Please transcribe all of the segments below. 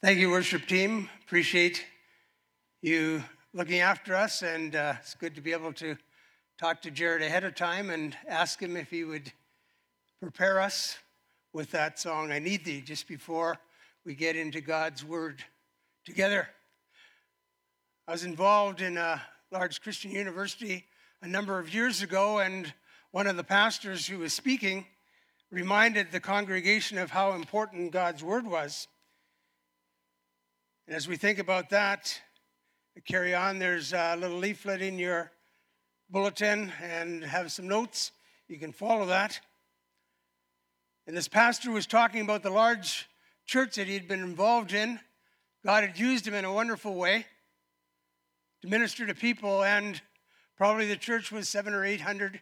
Thank you, worship team. Appreciate you looking after us, and uh, it's good to be able to talk to Jared ahead of time and ask him if he would prepare us with that song, I Need Thee, just before we get into God's Word together. I was involved in a large Christian university a number of years ago, and one of the pastors who was speaking reminded the congregation of how important God's Word was. And as we think about that, carry on, there's a little leaflet in your bulletin and have some notes. You can follow that. And this pastor was talking about the large church that he had been involved in. God had used him in a wonderful way to minister to people, and probably the church was seven or eight hundred.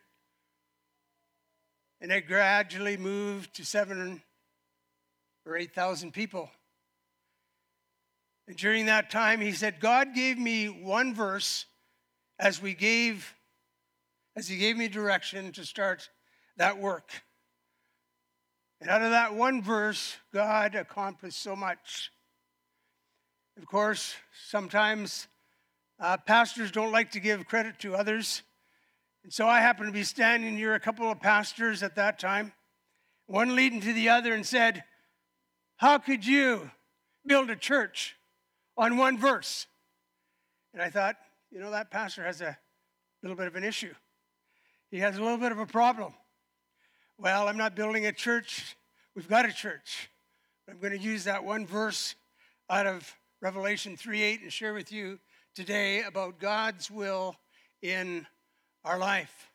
And it gradually moved to seven or eight thousand people. And during that time, he said, God gave me one verse as we gave, as he gave me direction to start that work. And out of that one verse, God accomplished so much. Of course, sometimes uh, pastors don't like to give credit to others. And so I happened to be standing near a couple of pastors at that time, one leading to the other and said, How could you build a church on one verse. And I thought, you know, that pastor has a little bit of an issue. He has a little bit of a problem. Well, I'm not building a church. We've got a church. I'm going to use that one verse out of Revelation 3 8 and share with you today about God's will in our life.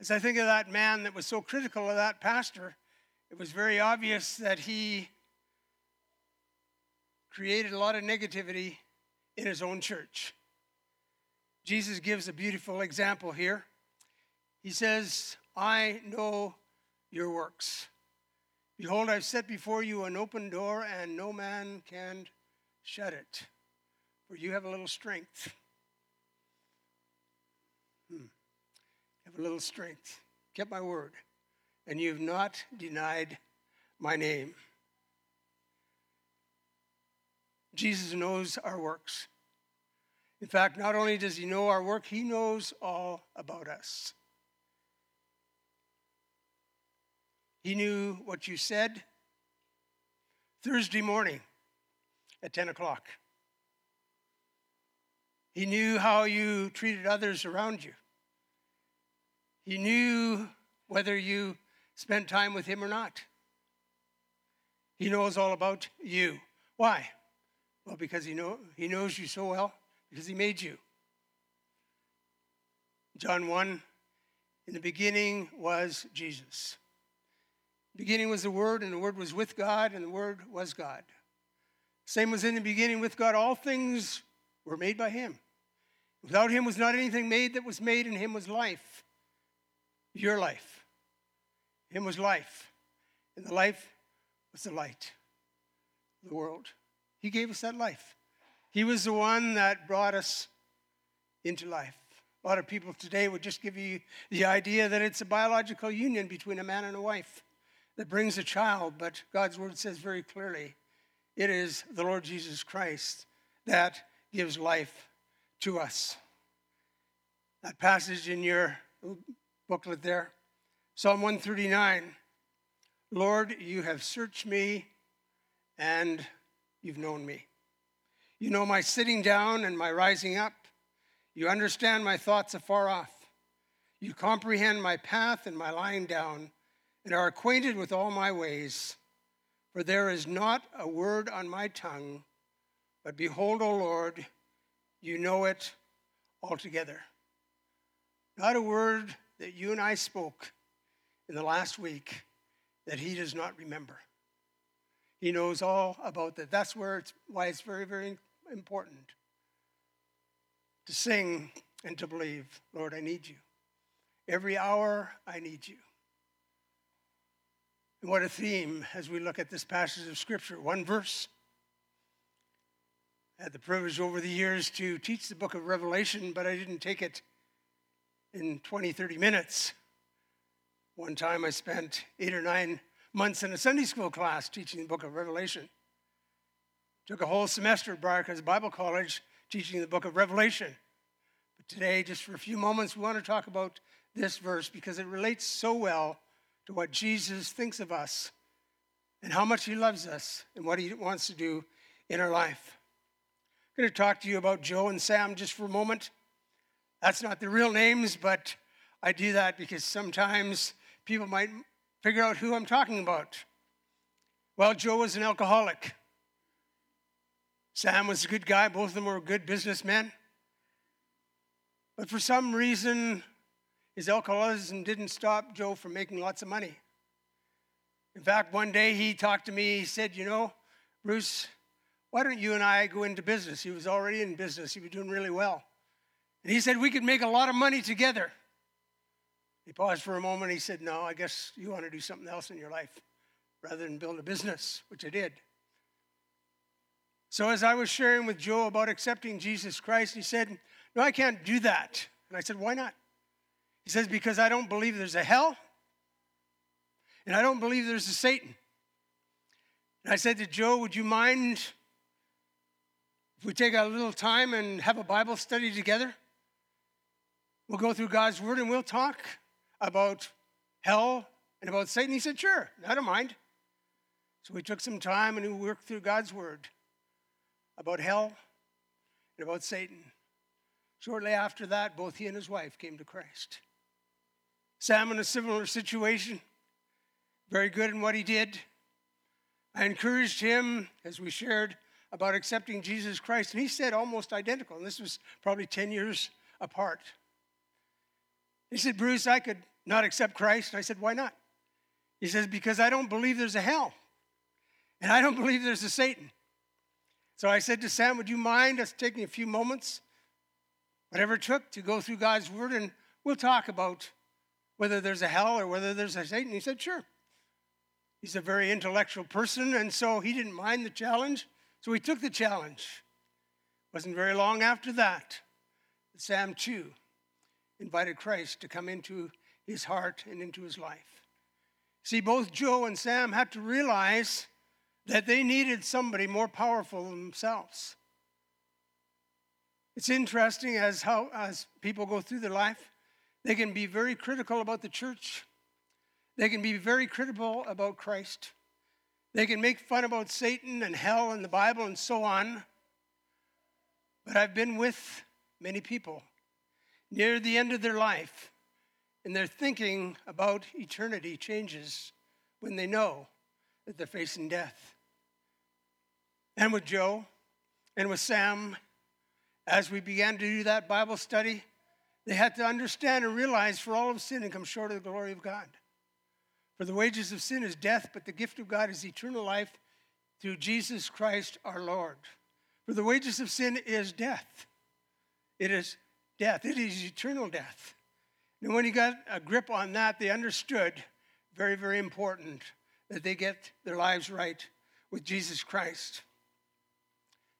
As I think of that man that was so critical of that pastor, it was very obvious that he created a lot of negativity in his own church. Jesus gives a beautiful example here. He says, I know your works. Behold, I've set before you an open door, and no man can shut it, for you have a little strength. Hmm. Have a little strength. Kept my word, and you've not denied my name. Jesus knows our works. In fact, not only does he know our work, he knows all about us. He knew what you said Thursday morning at 10 o'clock. He knew how you treated others around you. He knew whether you spent time with him or not. He knows all about you. Why? Well, because he, know, he knows you so well, because he made you. John 1 In the beginning was Jesus. The beginning was the Word, and the Word was with God, and the Word was God. Same was in the beginning with God. All things were made by Him. Without Him was not anything made that was made, and Him was life. Your life. Him was life. And the life was the light of the world. He gave us that life. He was the one that brought us into life. A lot of people today would just give you the idea that it's a biological union between a man and a wife that brings a child, but God's word says very clearly it is the Lord Jesus Christ that gives life to us. That passage in your booklet there, Psalm 139 Lord, you have searched me and You've known me. You know my sitting down and my rising up. You understand my thoughts afar off. You comprehend my path and my lying down, and are acquainted with all my ways. For there is not a word on my tongue, but behold, O Lord, you know it altogether. Not a word that you and I spoke in the last week that he does not remember. He knows all about that. That's where it's, why it's very, very important to sing and to believe, Lord, I need you. Every hour, I need you. And what a theme as we look at this passage of Scripture. One verse. I had the privilege over the years to teach the book of Revelation, but I didn't take it in 20, 30 minutes. One time I spent eight or nine months in a Sunday school class teaching the book of Revelation. Took a whole semester at Briarcrest Bible College teaching the book of Revelation. But today, just for a few moments, we want to talk about this verse because it relates so well to what Jesus thinks of us and how much he loves us and what he wants to do in our life. I'm going to talk to you about Joe and Sam just for a moment. That's not their real names, but I do that because sometimes people might figure out who I'm talking about. Well, Joe was an alcoholic. Sam was a good guy. Both of them were good businessmen. But for some reason, his alcoholism didn't stop Joe from making lots of money. In fact, one day he talked to me. He said, You know, Bruce, why don't you and I go into business? He was already in business, he was doing really well. And he said, We could make a lot of money together. He paused for a moment. He said, No, I guess you want to do something else in your life rather than build a business, which I did. So, as I was sharing with Joe about accepting Jesus Christ, he said, No, I can't do that. And I said, Why not? He says, Because I don't believe there's a hell, and I don't believe there's a Satan. And I said to Joe, Would you mind if we take a little time and have a Bible study together? We'll go through God's Word and we'll talk about hell and about Satan. He said, Sure, I don't mind. So we took some time and we worked through God's Word about hell and about Satan. Shortly after that, both he and his wife came to Christ. Sam in a similar situation, very good in what he did. I encouraged him as we shared about accepting Jesus Christ, and he said almost identical. And this was probably 10 years apart. He said, Bruce, I could not accept Christ. I said, Why not? He says, Because I don't believe there's a hell, and I don't believe there's a Satan. So I said to Sam, Would you mind us taking a few moments, whatever it took, to go through God's Word, and we'll talk about whether there's a hell or whether there's a Satan? He said, Sure. He's a very intellectual person, and so he didn't mind the challenge. So he took the challenge. Wasn't very long after that that Sam, too, invited Christ to come into his heart and into his life. See, both Joe and Sam had to realize that they needed somebody more powerful than themselves. It's interesting as how as people go through their life, they can be very critical about the church. They can be very critical about Christ. They can make fun about Satan and hell and the Bible and so on. But I've been with many people near the end of their life, and their thinking about eternity changes when they know that they're facing death. And with Joe and with Sam, as we began to do that Bible study, they had to understand and realize for all of sin and come short of the glory of God. For the wages of sin is death, but the gift of God is eternal life through Jesus Christ our Lord. For the wages of sin is death. It is death, it is eternal death. And when he got a grip on that, they understood very, very important that they get their lives right with Jesus Christ.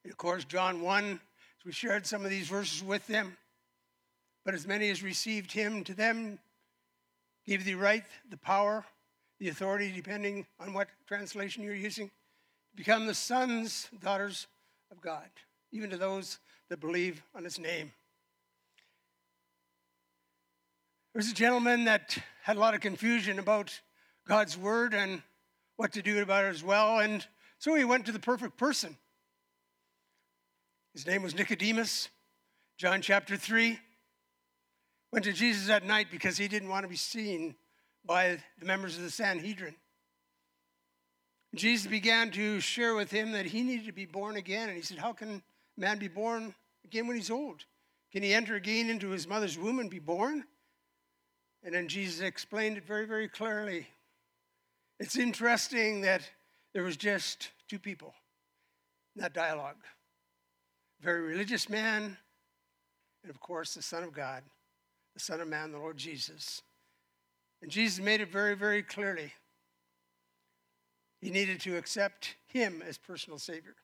And of course, John 1, as we shared some of these verses with them, but as many as received him, to them gave the right, the power, the authority, depending on what translation you're using, to become the sons, daughters of God, even to those that believe on his name. There was a gentleman that had a lot of confusion about God's word and what to do about it as well, and so he went to the perfect person. His name was Nicodemus, John chapter 3 went to Jesus at night because he didn't want to be seen by the members of the Sanhedrin. Jesus began to share with him that he needed to be born again. And he said, How can man be born again when he's old? Can he enter again into his mother's womb and be born? And then Jesus explained it very, very clearly. It's interesting that there was just two people in that dialogue very religious man, and of course, the Son of God the Son of Man, the Lord Jesus. And Jesus made it very, very clearly. He needed to accept him as personal Savior.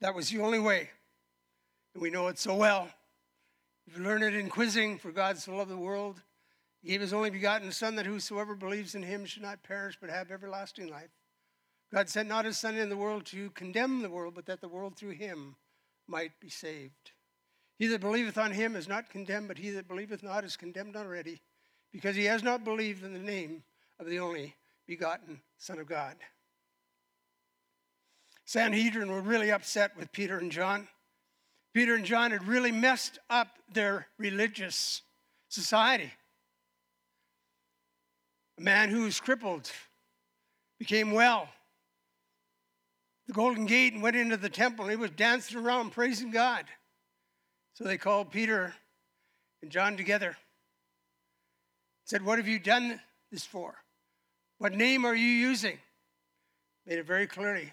That was the only way. And we know it so well. If you learn it in quizzing, for God so loved the world, he gave his only begotten Son that whosoever believes in him should not perish but have everlasting life. God sent not his Son in the world to condemn the world, but that the world through him might be saved. He that believeth on him is not condemned, but he that believeth not is condemned already, because he has not believed in the name of the only begotten Son of God. Sanhedrin were really upset with Peter and John. Peter and John had really messed up their religious society. A man who was crippled became well. The Golden Gate and went into the temple, and he was dancing around praising God. So they called Peter and John together. Said, What have you done this for? What name are you using? Made it very clearly.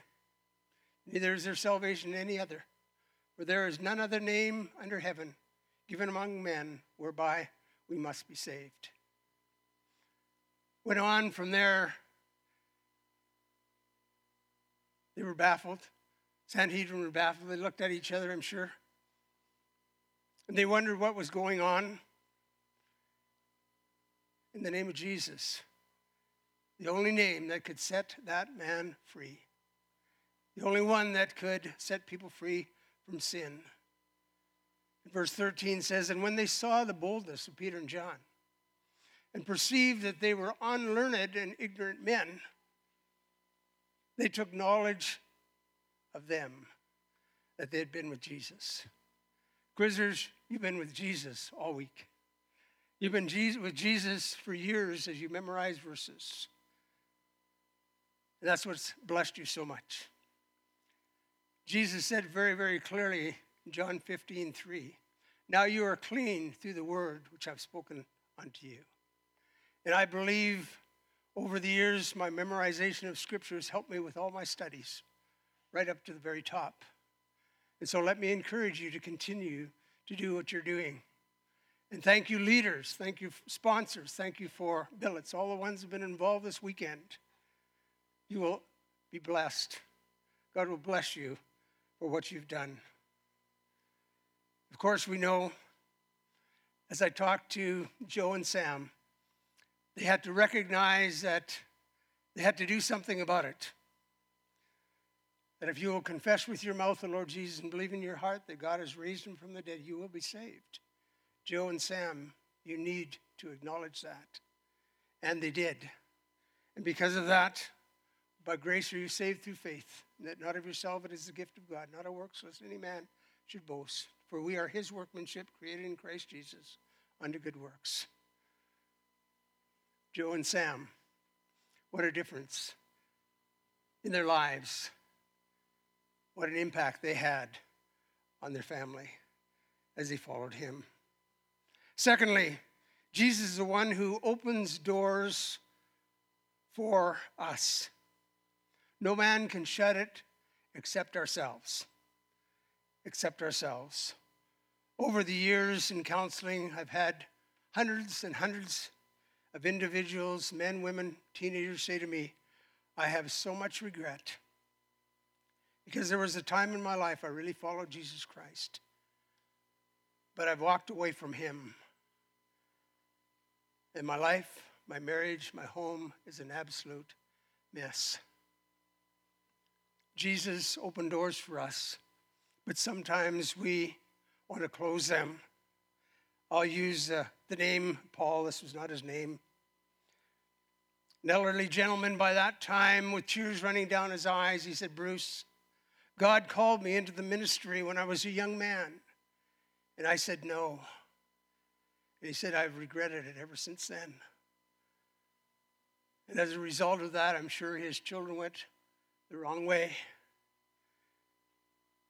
Neither is there salvation in any other, for there is none other name under heaven given among men whereby we must be saved. Went on from there. They were baffled. Sanhedrin were baffled. They looked at each other, I'm sure. And they wondered what was going on. In the name of Jesus, the only name that could set that man free, the only one that could set people free from sin. Verse 13 says, And when they saw the boldness of Peter and John, and perceived that they were unlearned and ignorant men, they took knowledge of them that they had been with Jesus. Quizzers, you've been with Jesus all week. You've been with Jesus for years as you memorize verses. And that's what's blessed you so much. Jesus said very, very clearly in John 15, 3, Now you are clean through the word which I've spoken unto you. And I believe over the years, my memorization of scripture has helped me with all my studies, right up to the very top. And so let me encourage you to continue to do what you're doing. And thank you, leaders. Thank you, sponsors. Thank you for billets, all the ones who have been involved this weekend. You will be blessed. God will bless you for what you've done. Of course, we know, as I talked to Joe and Sam, they had to recognize that they had to do something about it. That if you will confess with your mouth the Lord Jesus and believe in your heart that God has raised him from the dead, you will be saved. Joe and Sam, you need to acknowledge that. And they did. And because of that, by grace are you saved through faith, that not of yourself, it is the gift of God, not of works, lest any man should boast. For we are his workmanship, created in Christ Jesus, unto good works. Joe and Sam, what a difference in their lives. What an impact they had on their family as they followed him. Secondly, Jesus is the one who opens doors for us. No man can shut it except ourselves. Except ourselves. Over the years in counseling, I've had hundreds and hundreds of individuals, men, women, teenagers say to me, I have so much regret because there was a time in my life I really followed Jesus Christ, but I've walked away from Him. And my life, my marriage, my home is an absolute mess. Jesus opened doors for us, but sometimes we want to close them. I'll use uh, the name Paul, this was not his name. An elderly gentleman by that time with tears running down his eyes, he said, Bruce, God called me into the ministry when I was a young man. And I said, no. And he said, I've regretted it ever since then. And as a result of that, I'm sure his children went the wrong way.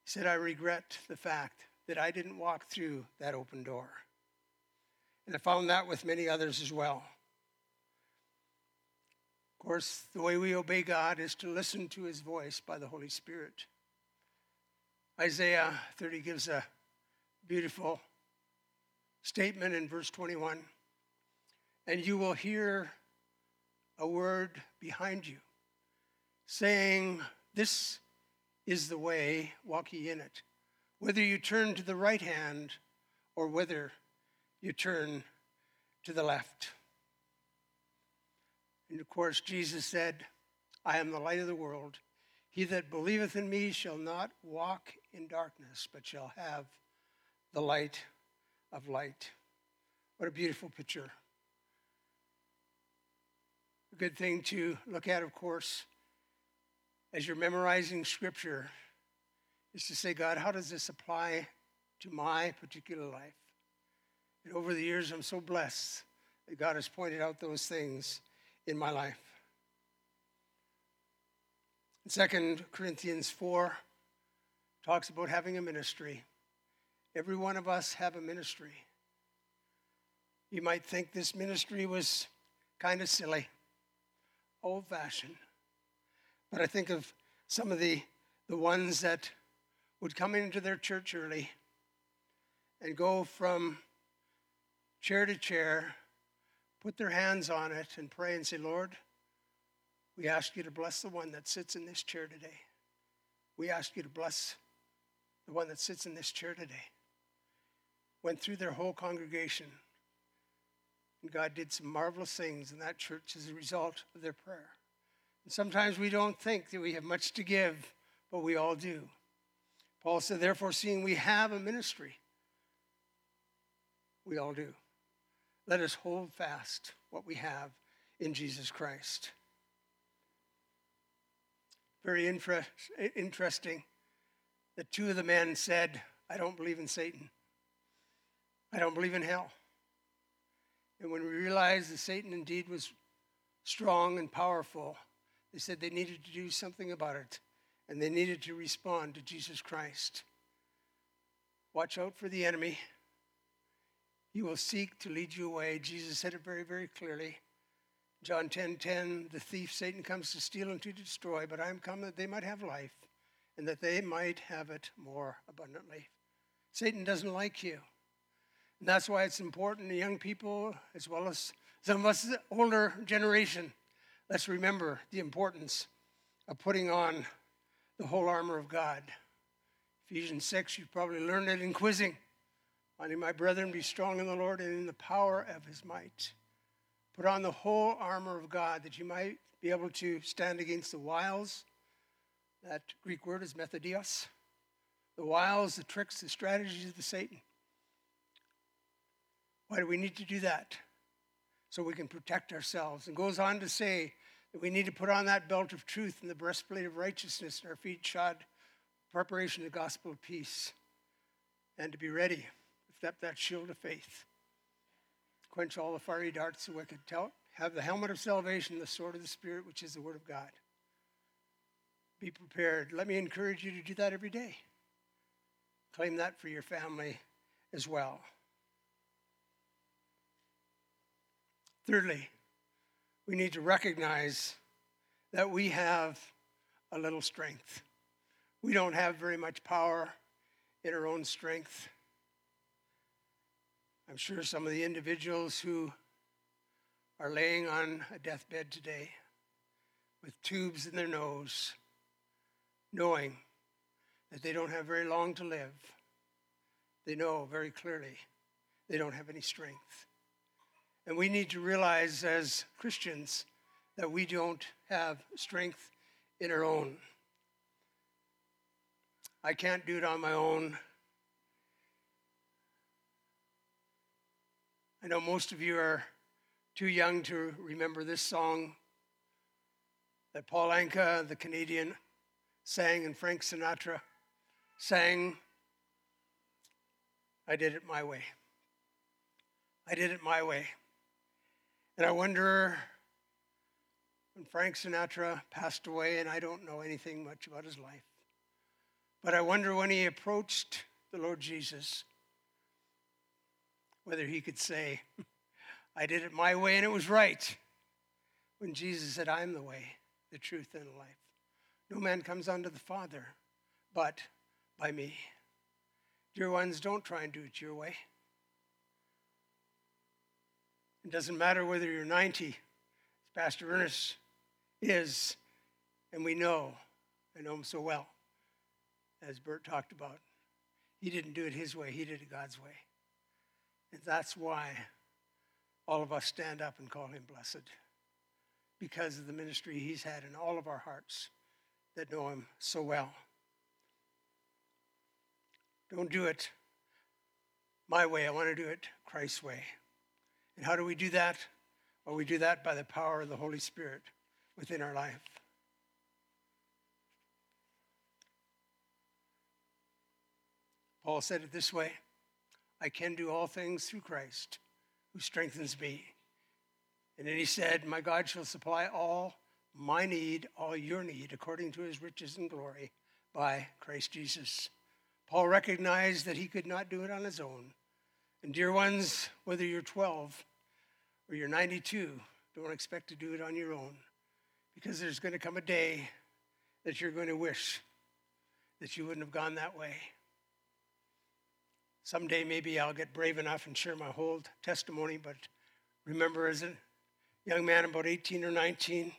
He said, I regret the fact that I didn't walk through that open door. And I found that with many others as well. Of course, the way we obey God is to listen to his voice by the Holy Spirit. Isaiah 30 gives a beautiful statement in verse 21 and you will hear a word behind you saying, This is the way, walk ye in it. Whether you turn to the right hand or whether you turn to the left. And of course, Jesus said, I am the light of the world. He that believeth in me shall not walk in darkness, but shall have the light of light. What a beautiful picture. A good thing to look at, of course, as you're memorizing scripture, is to say, God, how does this apply to my particular life? And over the years, I'm so blessed that God has pointed out those things in my life. 2 Corinthians 4 talks about having a ministry. Every one of us have a ministry. You might think this ministry was kind of silly, old fashioned. But I think of some of the, the ones that would come into their church early and go from chair to chair, put their hands on it, and pray and say, Lord, we ask you to bless the one that sits in this chair today. We ask you to bless the one that sits in this chair today. Went through their whole congregation, and God did some marvelous things in that church as a result of their prayer. And sometimes we don't think that we have much to give, but we all do. Paul said, Therefore, seeing we have a ministry, we all do. Let us hold fast what we have in Jesus Christ. Very inter- interesting that two of the men said, I don't believe in Satan. I don't believe in hell. And when we realized that Satan indeed was strong and powerful, they said they needed to do something about it and they needed to respond to Jesus Christ. Watch out for the enemy. He will seek to lead you away. Jesus said it very, very clearly. John 10 10, the thief Satan comes to steal and to destroy, but I am come that they might have life and that they might have it more abundantly. Satan doesn't like you. And that's why it's important to young people as well as some of us older generation let's remember the importance of putting on the whole armor of God. Ephesians 6, you've probably learned it in quizzing. Finding my brethren, be strong in the Lord and in the power of his might. Put on the whole armor of God that you might be able to stand against the wiles. That Greek word is methodios. The wiles, the tricks, the strategies of the Satan. Why do we need to do that? So we can protect ourselves. And goes on to say, that we need to put on that belt of truth and the breastplate of righteousness and our feet shod preparation of the gospel of peace and to be ready lift up that shield of faith. Quench all the fiery darts of wicked Tell, have the helmet of salvation the sword of the spirit which is the word of god. Be prepared. Let me encourage you to do that every day. Claim that for your family as well. Thirdly we need to recognize that we have a little strength. We don't have very much power in our own strength. I'm sure some of the individuals who are laying on a deathbed today with tubes in their nose, knowing that they don't have very long to live, they know very clearly they don't have any strength. And we need to realize as Christians that we don't have strength in our own. I can't do it on my own. I know most of you are too young to remember this song that Paul Anka, the Canadian, sang and Frank Sinatra sang. I did it my way. I did it my way. And I wonder when Frank Sinatra passed away, and I don't know anything much about his life, but I wonder when he approached the Lord Jesus, whether he could say, I did it my way and it was right. When Jesus said, I am the way, the truth, and the life. No man comes unto the Father but by me. Dear ones, don't try and do it your way. It doesn't matter whether you're 90, as Pastor Ernest is, and we know, I know him so well, as Bert talked about. He didn't do it his way, he did it God's way. And that's why all of us stand up and call him blessed. because of the ministry he's had in all of our hearts that know him so well. Don't do it my way. I want to do it Christ's way. And how do we do that? Well, we do that by the power of the Holy Spirit within our life. Paul said it this way I can do all things through Christ who strengthens me. And then he said, My God shall supply all my need, all your need, according to his riches and glory by Christ Jesus. Paul recognized that he could not do it on his own. And, dear ones, whether you're 12 or you're 92, don't expect to do it on your own because there's going to come a day that you're going to wish that you wouldn't have gone that way. Someday, maybe I'll get brave enough and share my whole testimony, but remember, as a young man, about 18 or 19,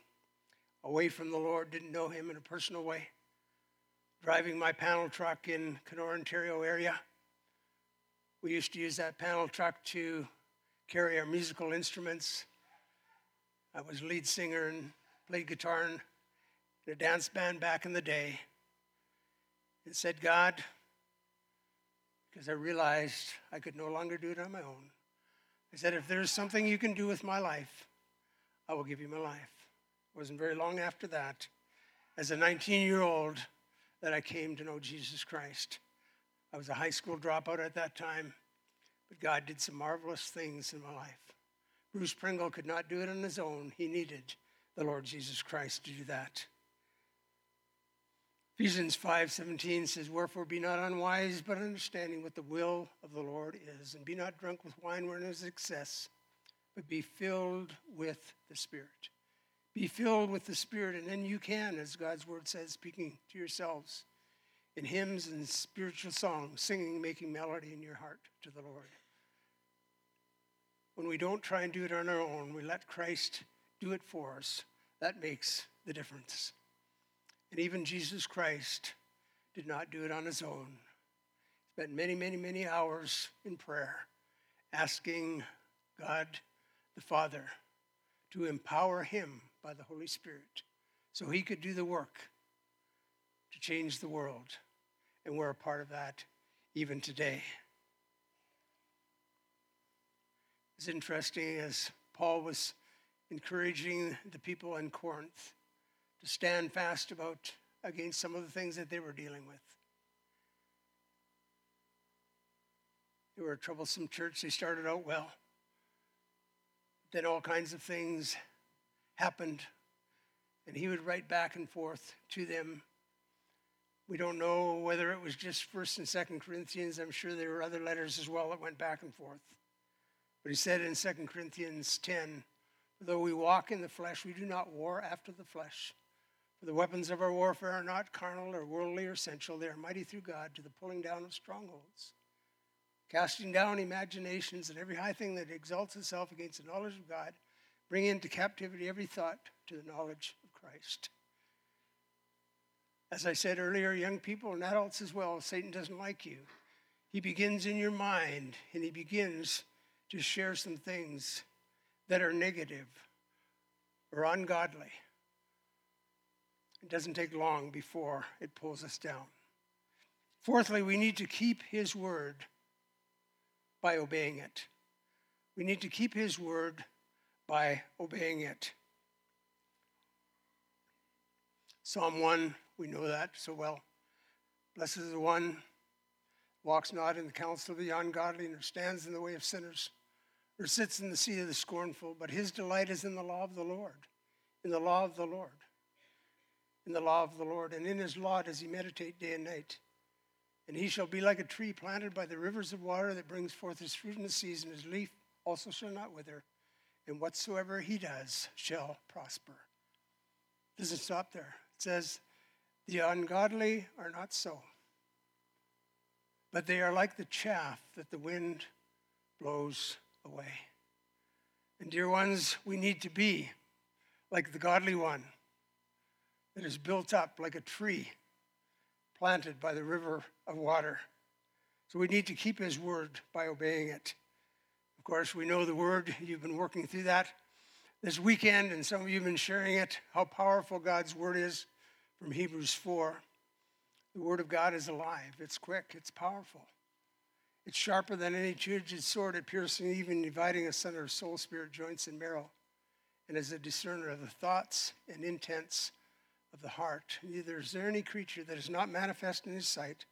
away from the Lord, didn't know Him in a personal way, driving my panel truck in Kenora, Ontario area. We used to use that panel truck to carry our musical instruments. I was lead singer and played guitar in a dance band back in the day. And said, God, because I realized I could no longer do it on my own. I said, if there's something you can do with my life, I will give you my life. It wasn't very long after that, as a 19 year old, that I came to know Jesus Christ. I was a high school dropout at that time, but God did some marvelous things in my life. Bruce Pringle could not do it on his own. He needed the Lord Jesus Christ to do that. Ephesians 5:17 says, "Wherefore be not unwise, but understanding what the will of the Lord is, and be not drunk with wine wherein is excess, but be filled with the Spirit." Be filled with the Spirit, and then you can, as God's word says, speaking to yourselves in hymns and spiritual songs, singing, making melody in your heart to the Lord. When we don't try and do it on our own, we let Christ do it for us. That makes the difference. And even Jesus Christ did not do it on his own. He spent many, many, many hours in prayer asking God the Father to empower him by the Holy Spirit so he could do the work to change the world. And we're a part of that even today. It's interesting as Paul was encouraging the people in Corinth to stand fast about against some of the things that they were dealing with. They were a troublesome church. They started out well. Then all kinds of things happened, and he would write back and forth to them. We don't know whether it was just First and Second Corinthians. I'm sure there were other letters as well that went back and forth. But he said in Second Corinthians 10, though we walk in the flesh, we do not war after the flesh. For the weapons of our warfare are not carnal or worldly or sensual, they are mighty through God to the pulling down of strongholds, casting down imaginations and every high thing that exalts itself against the knowledge of God, bring into captivity every thought to the knowledge of Christ. As I said earlier, young people and adults as well, Satan doesn't like you. He begins in your mind and he begins to share some things that are negative or ungodly. It doesn't take long before it pulls us down. Fourthly, we need to keep His word by obeying it. We need to keep His word by obeying it. Psalm 1, we know that so well. Blessed is the one walks not in the counsel of the ungodly, nor stands in the way of sinners, or sits in the seat of the scornful, but his delight is in the law of the Lord, in the law of the Lord in the law of the Lord, and in his law does he meditate day and night. And he shall be like a tree planted by the rivers of water that brings forth his fruit in the season. His leaf also shall not wither, and whatsoever he does shall prosper. It doesn't stop there. It says, The ungodly are not so, but they are like the chaff that the wind blows away. And, dear ones, we need to be like the godly one that is built up like a tree planted by the river of water. So we need to keep his word by obeying it. Of course, we know the word, you've been working through that. this weekend, and some of you have been sharing it, how powerful God's word is from Hebrews 4. The word of God is alive, it's quick, it's powerful. It's sharper than any two-edged sword, it piercing even dividing asunder soul, spirit, joints, and marrow, and is a discerner of the thoughts and intents of the heart. Neither is there any creature that is not manifest in his sight,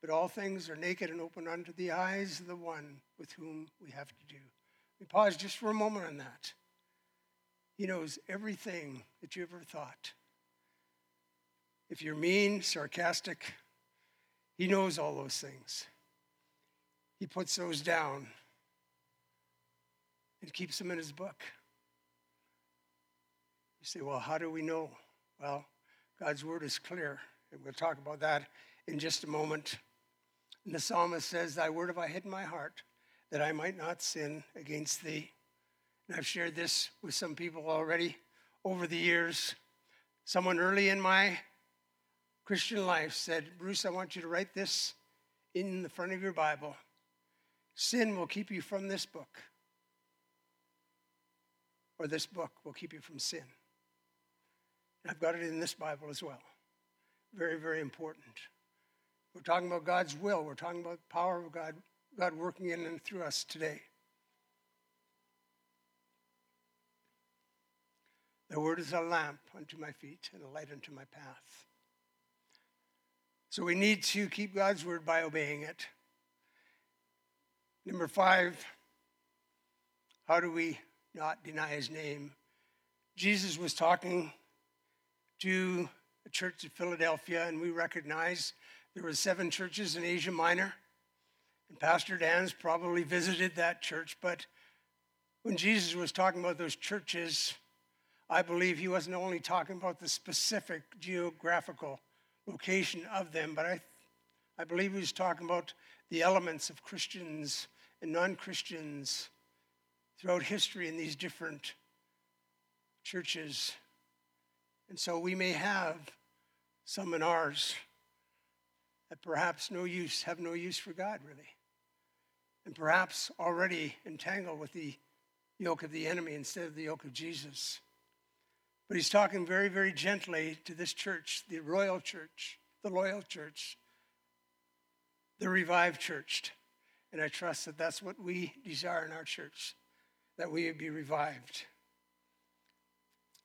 but all things are naked and open unto the eyes of the one with whom we have to do. We pause just for a moment on that. He knows everything that you ever thought. If you're mean, sarcastic, he knows all those things. He puts those down and keeps them in his book. You say, well, how do we know? Well, God's word is clear, and we'll talk about that in just a moment. And the psalmist says, Thy word have I hid in my heart, that I might not sin against thee. And I've shared this with some people already over the years. Someone early in my Christian life said, Bruce, I want you to write this in the front of your Bible. Sin will keep you from this book, or this book will keep you from sin. I've got it in this Bible as well. Very, very important. We're talking about God's will. We're talking about the power of God, God working in and through us today. The word is a lamp unto my feet and a light unto my path. So we need to keep God's word by obeying it. Number five, how do we not deny his name? Jesus was talking to a church in Philadelphia, and we recognize there were seven churches in Asia Minor. And Pastor Dan's probably visited that church, but when Jesus was talking about those churches, I believe he wasn't only talking about the specific geographical location of them, but I, I believe he was talking about the elements of Christians and non Christians throughout history in these different churches. And so we may have some in ours that perhaps no use, have no use for God, really. And perhaps already entangled with the yoke of the enemy instead of the yoke of Jesus. But he's talking very, very gently to this church, the royal church, the loyal church, the revived church. And I trust that that's what we desire in our church, that we be revived.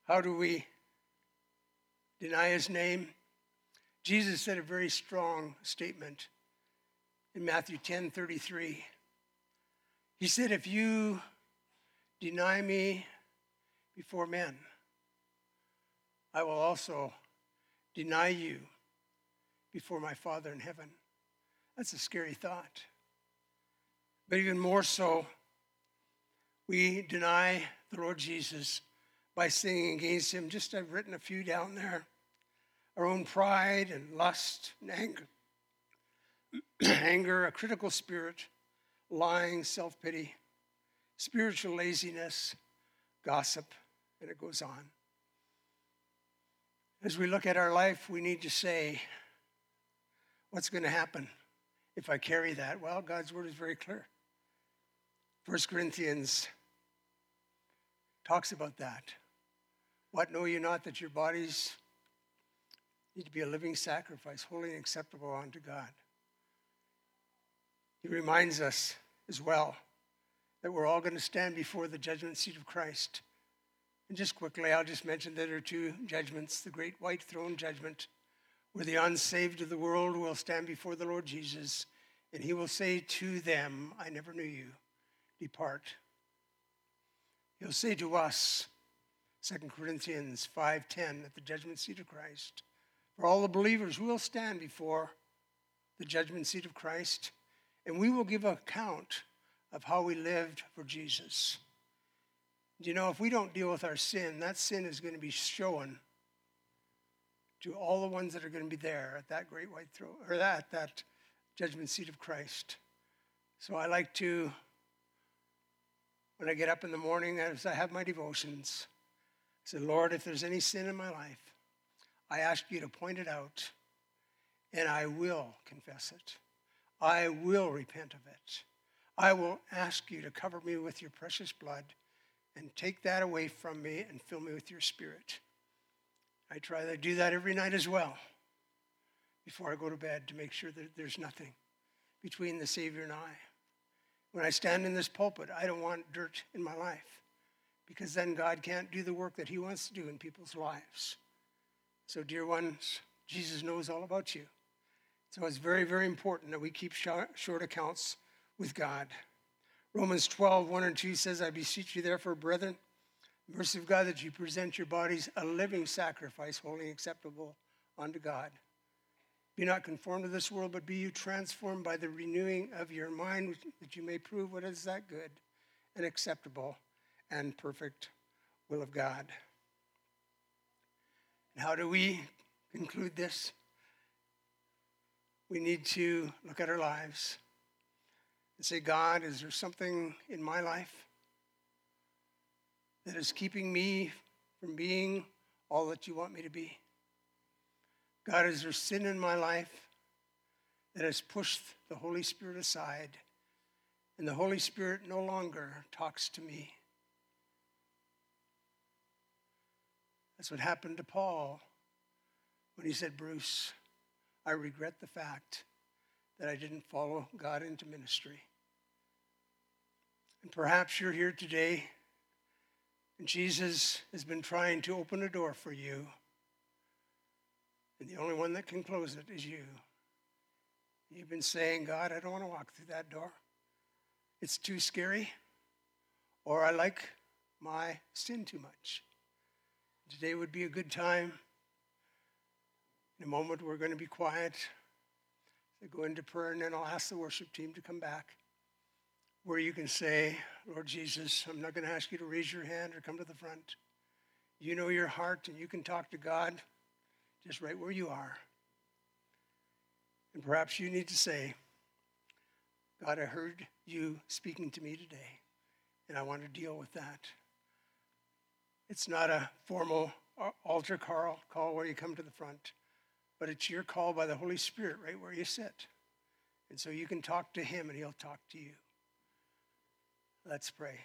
How do we deny his name? Jesus said a very strong statement in Matthew 10 33. He said, If you deny me before men, I will also deny you before my Father in heaven. That's a scary thought. But even more so, we deny the Lord Jesus by singing against him. Just I've written a few down there our own pride and lust and anger, anger, a critical spirit, lying, self pity, spiritual laziness, gossip, and it goes on. As we look at our life, we need to say, what's going to happen if I carry that? Well, God's word is very clear. First Corinthians talks about that. What know you not that your bodies need to be a living sacrifice, holy and acceptable unto God. He reminds us as well that we're all going to stand before the judgment seat of Christ. And just quickly, I'll just mention that there are two judgments the great white throne judgment, where the unsaved of the world will stand before the Lord Jesus, and he will say to them, I never knew you. Depart. He'll say to us, 2 Corinthians 5:10 at the judgment seat of Christ, for all the believers will stand before the judgment seat of Christ, and we will give account of how we lived for Jesus. You know, if we don't deal with our sin, that sin is going to be shown to all the ones that are going to be there at that great white throne, or that, that judgment seat of Christ. So I like to, when I get up in the morning, as I have my devotions, say, Lord, if there's any sin in my life, I ask you to point it out, and I will confess it. I will repent of it. I will ask you to cover me with your precious blood and take that away from me and fill me with your spirit. I try to do that every night as well before I go to bed to make sure that there's nothing between the Savior and I. When I stand in this pulpit, I don't want dirt in my life because then God can't do the work that He wants to do in people's lives. So, dear ones, Jesus knows all about you. So, it's very, very important that we keep short accounts with God. Romans 12, 1 and 2 says, I beseech you, therefore, brethren, mercy of God, that you present your bodies a living sacrifice, holy and acceptable unto God. Be not conformed to this world, but be you transformed by the renewing of your mind, that you may prove what is that good and acceptable and perfect will of God. And how do we conclude this? We need to look at our lives and say, God, is there something in my life that is keeping me from being all that you want me to be? God, is there sin in my life that has pushed the Holy Spirit aside and the Holy Spirit no longer talks to me? That's what happened to Paul when he said, Bruce, I regret the fact that I didn't follow God into ministry. And perhaps you're here today and Jesus has been trying to open a door for you and the only one that can close it is you. You've been saying, God, I don't want to walk through that door. It's too scary, or I like my sin too much. Today would be a good time. In a moment, we're going to be quiet. to go into prayer, and then I'll ask the worship team to come back. Where you can say, Lord Jesus, I'm not going to ask you to raise your hand or come to the front. You know your heart, and you can talk to God just right where you are. And perhaps you need to say, God, I heard you speaking to me today, and I want to deal with that. It's not a formal uh, altar call, call where you come to the front, but it's your call by the Holy Spirit right where you sit. And so you can talk to him and he'll talk to you. Let's pray.